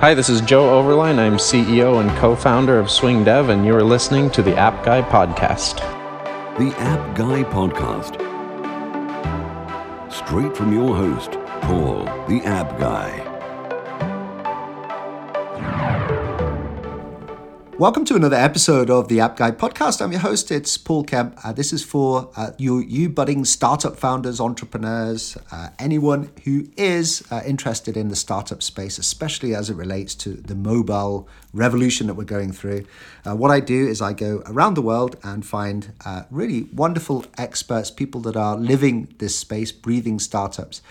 Hi, this is Joe Overline. I'm CEO and co founder of Swing Dev, and you're listening to the App Guy Podcast. The App Guy Podcast. Straight from your host, Paul, the App Guy. Welcome to another episode of the App Guy podcast. I'm your host, it's Paul Kemp. Uh, this is for uh, you, you budding startup founders, entrepreneurs, uh, anyone who is uh, interested in the startup space, especially as it relates to the mobile revolution that we're going through. Uh, what I do is I go around the world and find uh, really wonderful experts, people that are living this space, breathing startups.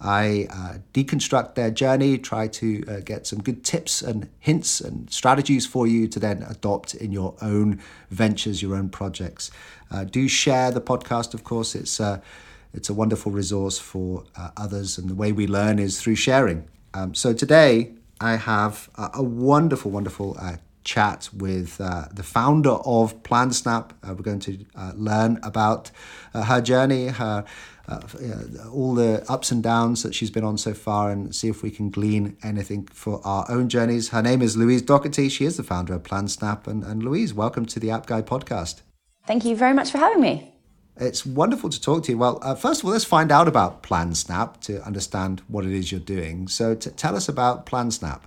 I uh, deconstruct their journey, try to uh, get some good tips and hints and strategies for you to then adopt in your own ventures, your own projects. Uh, do share the podcast, of course. It's uh, it's a wonderful resource for uh, others, and the way we learn is through sharing. Um, so today I have a, a wonderful, wonderful uh, chat with uh, the founder of PlanSnap. Uh, we're going to uh, learn about her journey, her uh, all the ups and downs that she's been on so far, and see if we can glean anything for our own journeys. Her name is Louise Doherty. She is the founder of PlanSnap. And, and Louise, welcome to the App Guy podcast. Thank you very much for having me. It's wonderful to talk to you. Well, uh, first of all, let's find out about PlanSnap to understand what it is you're doing. So, t- tell us about PlanSnap.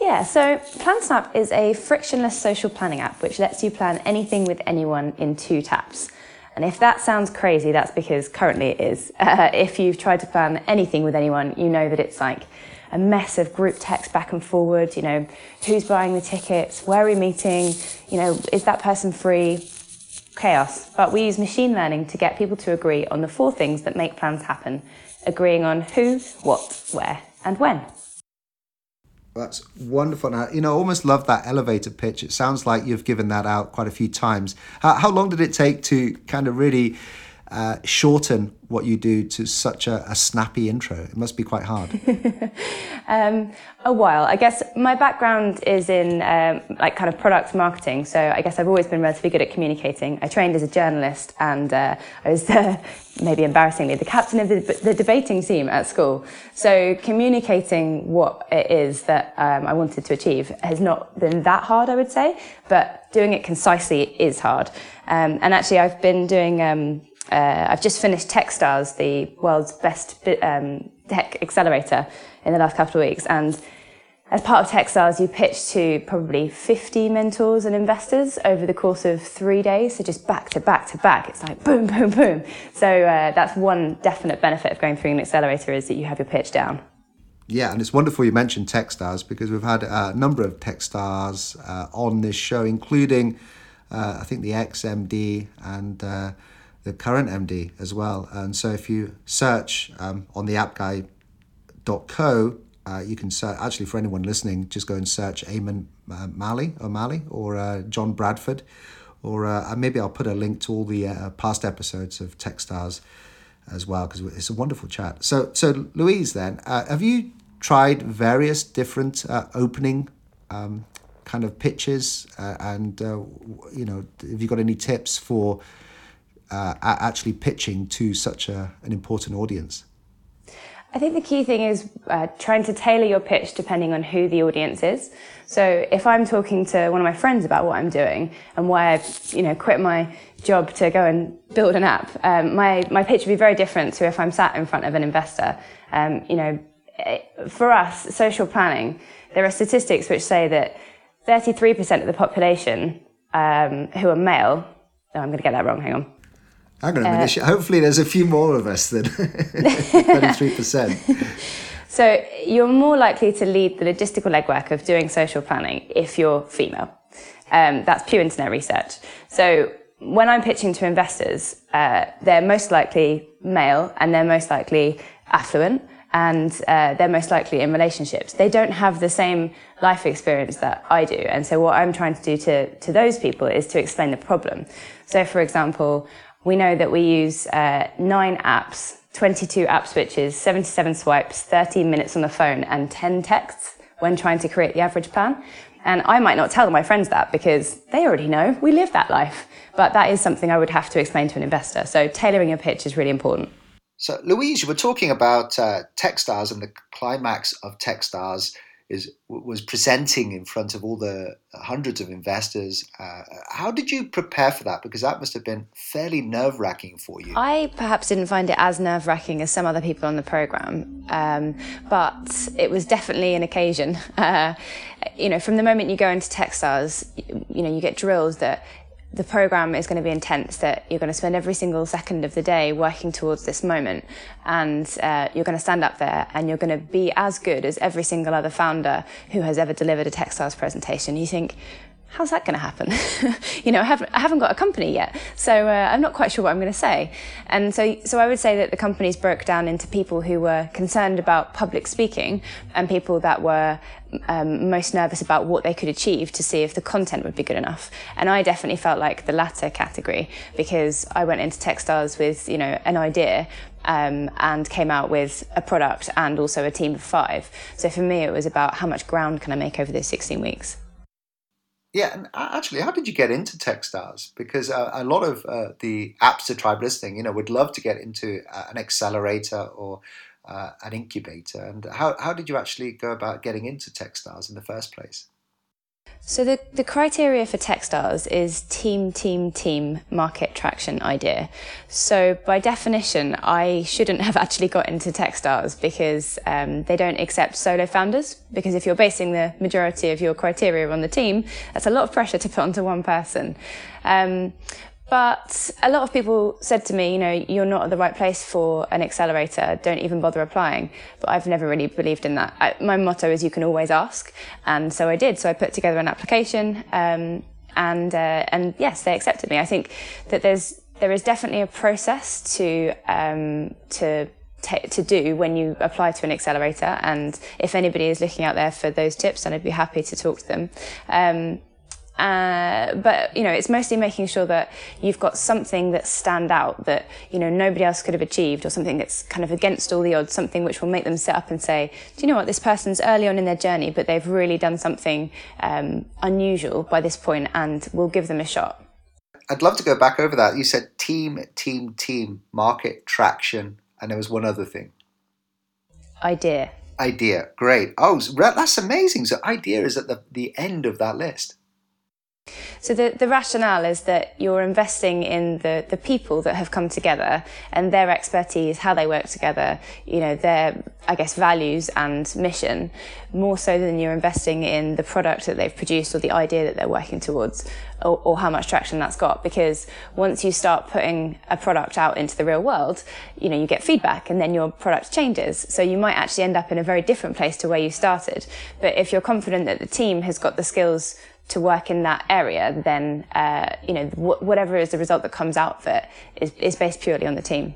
Yeah, so PlanSnap is a frictionless social planning app which lets you plan anything with anyone in two taps. And if that sounds crazy, that's because currently it is. Uh, if you've tried to plan anything with anyone, you know that it's like a mess of group text back and forward. You know, who's buying the tickets? Where are we meeting? You know, is that person free? Chaos. But we use machine learning to get people to agree on the four things that make plans happen, agreeing on who, what, where, and when. That's wonderful. Now, you know, I almost love that elevator pitch. It sounds like you've given that out quite a few times. How, how long did it take to kind of really uh, shorten what you do to such a, a snappy intro? It must be quite hard. um, a while. I guess my background is in um, like kind of product marketing, so I guess I've always been relatively good at communicating. I trained as a journalist, and uh, I was maybe embarrassingly the captain of the, the, debating team at school. So communicating what it is that um, I wanted to achieve has not been that hard, I would say, but doing it concisely is hard. Um, and actually, I've been doing um, uh, I've just finished Techstars, the world's best um, tech accelerator, in the last couple of weeks. And as part of Techstars, you pitch to probably 50 mentors and investors over the course of three days. So just back to back to back. It's like boom, boom, boom. So uh, that's one definite benefit of going through an accelerator is that you have your pitch down. Yeah, and it's wonderful you mentioned Techstars because we've had a number of Techstars uh, on this show, including uh, I think the XMD and uh, the current MD as well. And so if you search um, on the appguy.co, uh, you can search, actually, for anyone listening, just go and search Eamon uh, Malley or Malley or uh, Jon Bradford. Or uh, maybe I'll put a link to all the uh, past episodes of Techstars as well, because it's a wonderful chat. So, so Louise, then, uh, have you tried various different opening um, kind of pitches? and, you know, have you got any tips for uh, actually pitching to such a, an important audience? I think the key thing is uh, trying to tailor your pitch depending on who the audience is. So if I'm talking to one of my friends about what I'm doing and why I've, you know, quit my job to go and build an app, um, my, my pitch would be very different to if I'm sat in front of an investor. Um, you know, eh, for us, social planning, there are statistics which say that 33% of the population um, who are male, oh, I'm going to get that wrong, hang on. Hang on a minute. Uh, Hopefully, there's a few more of us than 33%. so, you're more likely to lead the logistical legwork of doing social planning if you're female. Um, that's Pew Internet research. So, when I'm pitching to investors, uh, they're most likely male and they're most likely affluent and uh, they're most likely in relationships. They don't have the same life experience that I do. And so what I'm trying to do to, to those people is to explain the problem. So for example, we know that we use uh, nine apps, 22 app switches, 77 swipes, 13 minutes on the phone, and 10 texts when trying to create the average plan. And I might not tell my friends that because they already know we live that life. But that is something I would have to explain to an investor. So tailoring your pitch is really important. So, Louise, you were talking about uh, Techstars and the climax of Techstars is was presenting in front of all the hundreds of investors. Uh, how did you prepare for that? Because that must have been fairly nerve wracking for you. I perhaps didn't find it as nerve wracking as some other people on the program, um, but it was definitely an occasion. Uh, you know, from the moment you go into Techstars, you know, you get drills that the program is going to be intense that you're going to spend every single second of the day working towards this moment and uh, you're going to stand up there and you're going to be as good as every single other founder who has ever delivered a Techstars presentation. You think how's that going to happen? you know, I haven't, I haven't got a company yet, so uh, I'm not quite sure what I'm going to say. And so, so I would say that the companies broke down into people who were concerned about public speaking and people that were um, most nervous about what they could achieve to see if the content would be good enough. And I definitely felt like the latter category because I went into Techstars with, you know, an idea um, and came out with a product and also a team of five. So for me, it was about how much ground can I make over those 16 weeks. Yeah, and actually, how did you get into Techstars? Because uh, a lot of uh, the apps that tribe listening, you know, would love to get into uh, an accelerator or uh, an incubator. And how, how did you actually go about getting into Techstars in the first place? So the, the criteria for Techstars is team, team, team market traction idea. So by definition, I shouldn't have actually got into Techstars because um, they don't accept solo founders. Because if you're basing the majority of your criteria on the team, that's a lot of pressure to put onto one person. Um, but a lot of people said to me, you know, you're not at the right place for an accelerator. Don't even bother applying. But I've never really believed in that. I, my motto is you can always ask. And so I did. So I put together an application. Um, and, uh, and yes, they accepted me. I think that there's, there is definitely a process to, um, to to do when you apply to an accelerator. And if anybody is looking out there for those tips, then I'd be happy to talk to them. Um, uh, but you know, it's mostly making sure that you've got something that stand out that you know nobody else could have achieved, or something that's kind of against all the odds, something which will make them sit up and say, "Do you know what? This person's early on in their journey, but they've really done something um, unusual by this point, and we'll give them a shot." I'd love to go back over that. You said team, team, team, market traction, and there was one other thing. Idea. Idea. Great. Oh, that's amazing. So idea is at the, the end of that list. So the, the rationale is that you're investing in the, the people that have come together and their expertise, how they work together, you know, their, I guess, values and mission, more so than you're investing in the product that they've produced or the idea that they're working towards or, or how much traction that's got. Because once you start putting a product out into the real world, you know, you get feedback and then your product changes. So you might actually end up in a very different place to where you started. But if you're confident that the team has got the skills to work in that area, then uh, you know wh- whatever is the result that comes out of it is, is based purely on the team.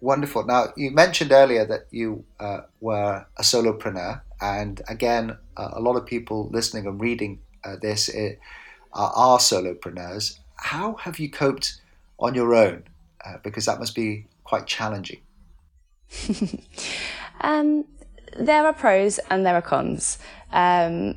Wonderful. Now you mentioned earlier that you uh, were a solopreneur, and again, uh, a lot of people listening and reading uh, this uh, are solopreneurs. How have you coped on your own? Uh, because that must be quite challenging. um, there are pros and there are cons. Um,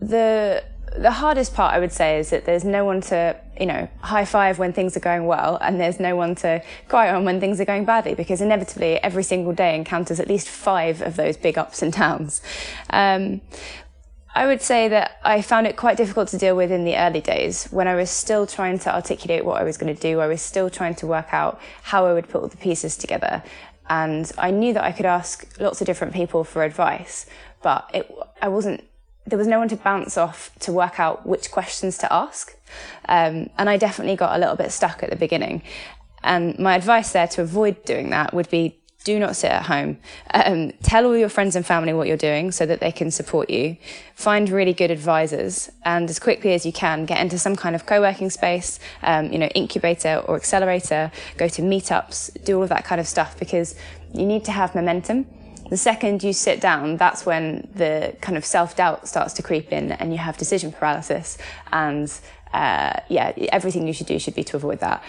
the the hardest part I would say is that there's no one to, you know, high five when things are going well and there's no one to cry on when things are going badly because inevitably every single day encounters at least five of those big ups and downs. Um, I would say that I found it quite difficult to deal with in the early days when I was still trying to articulate what I was going to do. I was still trying to work out how I would put all the pieces together. And I knew that I could ask lots of different people for advice, but it, I wasn't there was no one to bounce off to work out which questions to ask. Um, and I definitely got a little bit stuck at the beginning. And my advice there to avoid doing that would be do not sit at home. Um, tell all your friends and family what you're doing so that they can support you. Find really good advisors and as quickly as you can get into some kind of co-working space, um, you know, incubator or accelerator, go to meetups, do all of that kind of stuff because you need to have momentum the second you sit down, that's when the kind of self doubt starts to creep in and you have decision paralysis. And uh, yeah, everything you should do should be to avoid that.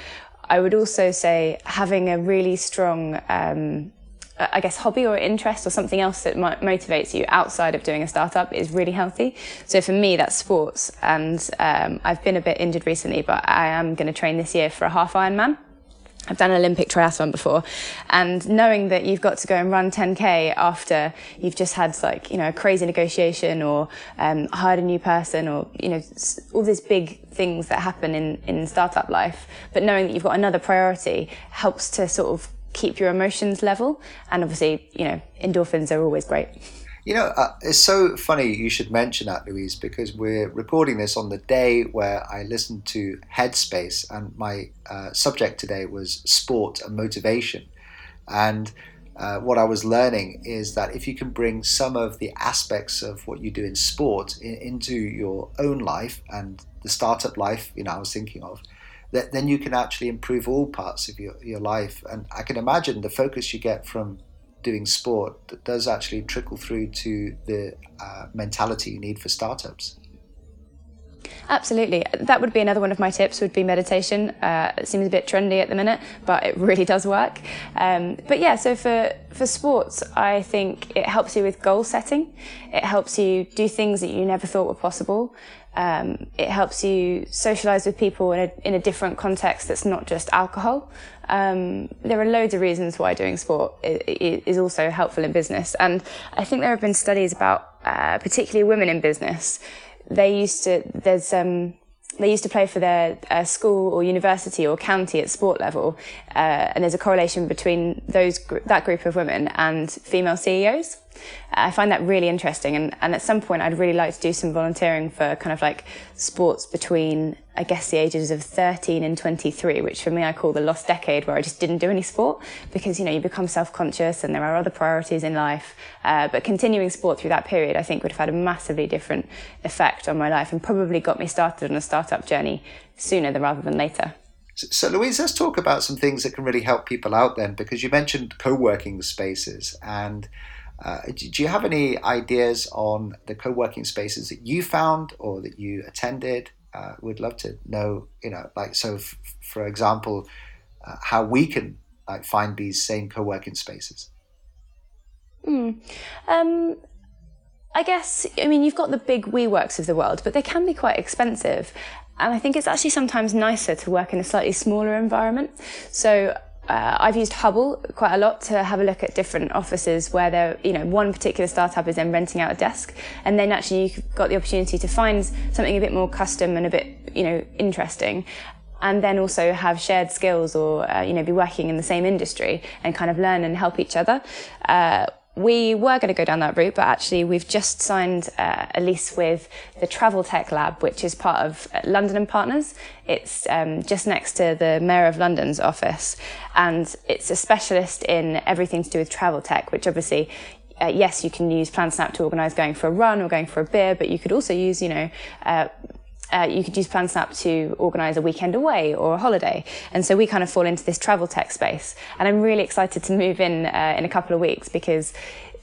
I would also say having a really strong, um, I guess, hobby or interest or something else that motivates you outside of doing a startup is really healthy. So for me, that's sports. And um, I've been a bit injured recently, but I am going to train this year for a half Ironman. I've done an Olympic triathlon before, and knowing that you've got to go and run 10k after you've just had like you know a crazy negotiation or um, hired a new person or you know all these big things that happen in in startup life, but knowing that you've got another priority helps to sort of keep your emotions level, and obviously you know endorphins are always great. You know, uh, it's so funny you should mention that, Louise, because we're recording this on the day where I listened to Headspace, and my uh, subject today was sport and motivation. And uh, what I was learning is that if you can bring some of the aspects of what you do in sport in, into your own life and the startup life, you know, I was thinking of, that then you can actually improve all parts of your, your life. And I can imagine the focus you get from doing sport that does actually trickle through to the uh, mentality you need for startups. Absolutely. That would be another one of my tips would be meditation. Uh, it seems a bit trendy at the minute, but it really does work. Um, but yeah, so for, for sports, I think it helps you with goal setting. It helps you do things that you never thought were possible. Um, it helps you socialize with people in a, in a different context that's not just alcohol. Um, there are loads of reasons why doing sport is also helpful in business. And I think there have been studies about uh, particularly women in business. They used to, there's, um, they used to play for their uh, school or university or county at sport level, uh, and there's a correlation between those gr- that group of women and female CEOs. I find that really interesting. And, and at some point, I'd really like to do some volunteering for kind of like sports between, I guess, the ages of 13 and 23, which for me, I call the lost decade where I just didn't do any sport because, you know, you become self conscious and there are other priorities in life. Uh, but continuing sport through that period, I think would have had a massively different effect on my life and probably got me started on a startup journey sooner than rather than later. So, Louise, let's talk about some things that can really help people out then, because you mentioned co working spaces. And uh, do you have any ideas on the co-working spaces that you found or that you attended? Uh, we'd love to know, you know, like so. F- for example, uh, how we can like find these same co-working spaces. Mm. Um, I guess I mean you've got the big WeWorks of the world, but they can be quite expensive. And I think it's actually sometimes nicer to work in a slightly smaller environment. So uh, I've used Hubble quite a lot to have a look at different offices where there, you know, one particular startup is then renting out a desk, and then actually you've got the opportunity to find something a bit more custom and a bit, you know, interesting, and then also have shared skills or uh, you know be working in the same industry and kind of learn and help each other. Uh, we were going to go down that route, but actually we've just signed uh, a lease with the Travel Tech Lab, which is part of uh, London and Partners. It's um, just next to the Mayor of London's office, and it's a specialist in everything to do with travel tech, which obviously uh, yes, you can use PlanSnap to organise going for a run or going for a beer, but you could also use, you know, uh, uh, you could use PlanSnap to organise a weekend away or a holiday. And so we kind of fall into this travel tech space. And I'm really excited to move in uh, in a couple of weeks because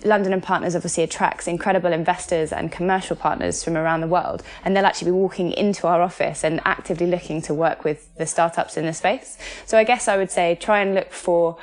London and Partners obviously attracts incredible investors and commercial partners from around the world, and they'll actually be walking into our office and actively looking to work with the startups in the space. So I guess I would say try and look for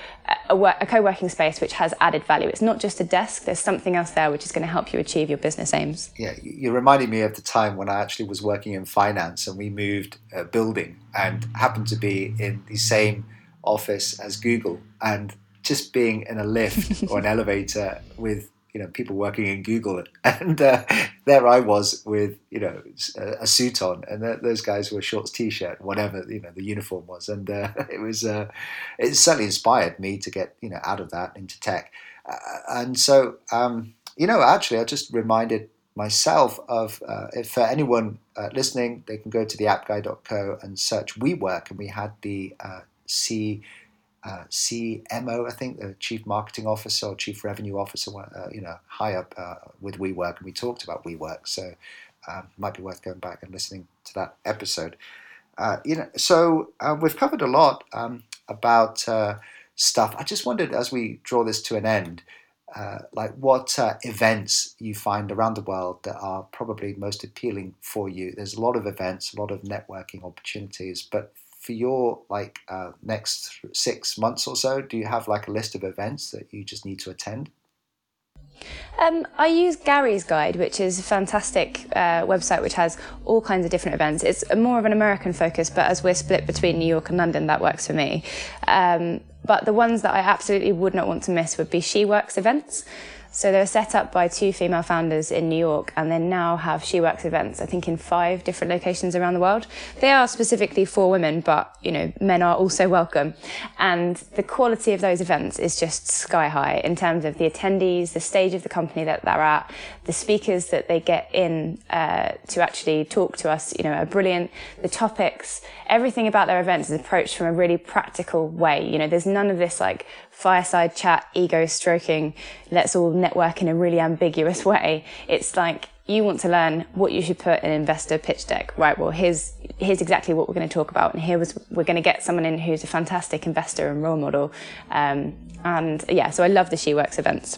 a, work, a co-working space which has added value. It's not just a desk. There's something else there which is going to help you achieve your business aims. Yeah, you reminded me of the time when I actually was working in finance and we moved a building and happened to be in the same office as Google and just being in a lift or an elevator with you know people working in Google, and uh, there I was with you know a, a suit on, and those guys were shorts, t-shirt, whatever you know the uniform was, and uh, it was uh, it certainly inspired me to get you know out of that into tech, uh, and so um, you know actually I just reminded myself of uh, if for anyone uh, listening, they can go to the appguy.co and search WeWork, and we had the C uh, CMO, I think, the Chief Marketing Officer or Chief Revenue Officer, uh, you know, high up uh, with WeWork, and we talked about WeWork. So um, might be worth going back and listening to that episode. Uh, you know, so uh, we've covered a lot um, about uh, stuff. I just wondered, as we draw this to an end, like what events you find around the world that are probably most appealing for you. There's a lot of events, a lot of networking opportunities, but for your like uh, next six months or so, do you have like a list of events that you just need to attend? Um, I use Gary's Guide, which is a fantastic uh, website which has all kinds of different events. It's more of an American focus, but as we're split between New York and London, that works for me. Um, but the ones that I absolutely would not want to miss would be She Works events. So they were set up by two female founders in New York and they now have She Works events, I think in five different locations around the world. They are specifically for women, but you know, men are also welcome. And the quality of those events is just sky high in terms of the attendees, the stage of the company that they're at, the speakers that they get in uh, to actually talk to us, you know, are brilliant. The topics, everything about their events is approached from a really practical way. You know, there's none of this like fireside chat, ego stroking, let's all network in a really ambiguous way. It's like you want to learn what you should put in an investor pitch deck. Right, well, here's, here's exactly what we're going to talk about. And here was, we're going to get someone in who's a fantastic investor and role model. Um, and yeah, so I love the She Works events.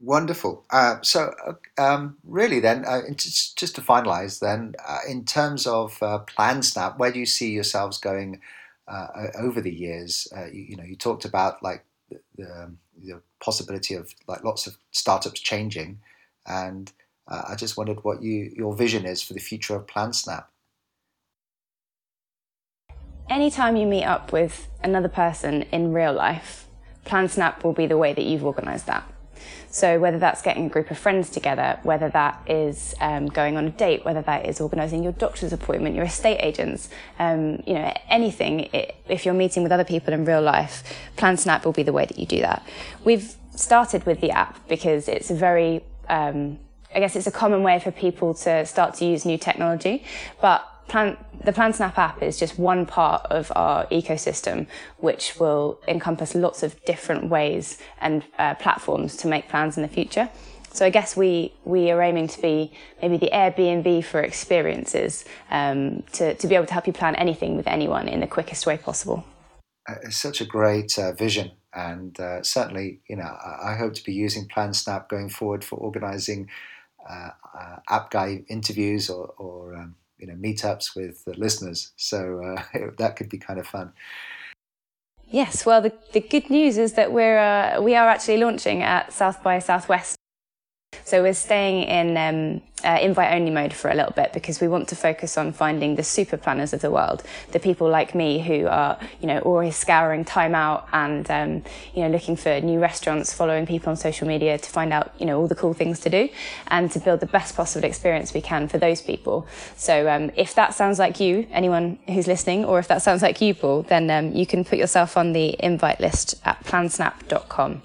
Wonderful. Uh, so, uh, um, really, then, uh, just, just to finalize, then, uh, in terms of uh, PlanSnap, where do you see yourselves going uh, over the years. Uh, you, you, know, you talked about like the, the, um, the, possibility of like lots of startups changing, and uh, I just wondered what you your vision is for the future of PlanSnap. Anytime you meet up with another person in real life, PlanSnap will be the way that you've organised that. So whether that's getting a group of friends together, whether that is um, going on a date, whether that is organising your doctor's appointment, your estate agents, um, you know, anything. It, if you're meeting with other people in real life, PlanSnap will be the way that you do that. We've started with the app because it's a very um, I guess it's a common way for people to start to use new technology, but Plan, the PlanSnap app is just one part of our ecosystem, which will encompass lots of different ways and uh, platforms to make plans in the future. So I guess we, we are aiming to be maybe the Airbnb for experiences, um, to, to be able to help you plan anything with anyone in the quickest way possible. Uh, it's such a great uh, vision. And uh, certainly, you know, I, hope to be using PlanSnap going forward for organizing uh, uh, app guy interviews or, or um, you know meetups with the listeners. So uh, that could be kind of fun. Yes, well, the, the good news is that we're uh, we are actually launching at South by Southwest so we're staying in um, uh, invite only mode for a little bit because we want to focus on finding the super planners of the world, the people like me who are, you know, always scouring time out and, um, you know, looking for new restaurants, following people on social media to find out, you know, all the cool things to do and to build the best possible experience we can for those people. So um, if that sounds like you, anyone who's listening, or if that sounds like you, Paul, then um, you can put yourself on the invite list at plansnap.com.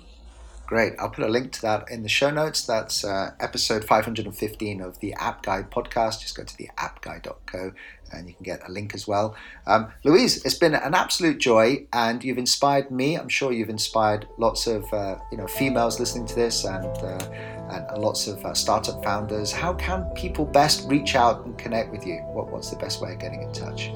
Great. I'll put a link to that in the show notes. That's uh, episode 515 of the App Guy podcast. Just go to the appguy.co and you can get a link as well. Um, Louise, it's been an absolute joy, and you've inspired me. I'm sure you've inspired lots of uh, you know females listening to this, and uh, and lots of uh, startup founders. How can people best reach out and connect with you? What, what's the best way of getting in touch?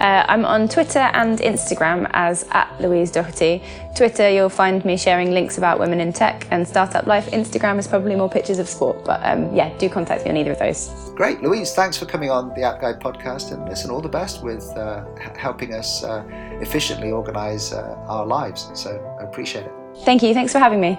Uh, I'm on Twitter and Instagram as at Louise Doherty. Twitter, you'll find me sharing links about women in tech and startup life. Instagram is probably more pictures of sport, but um, yeah, do contact me on either of those. Great, Louise. Thanks for coming on the App Guy podcast, and listen, all the best with uh, helping us uh, efficiently organise uh, our lives. So I appreciate it. Thank you. Thanks for having me.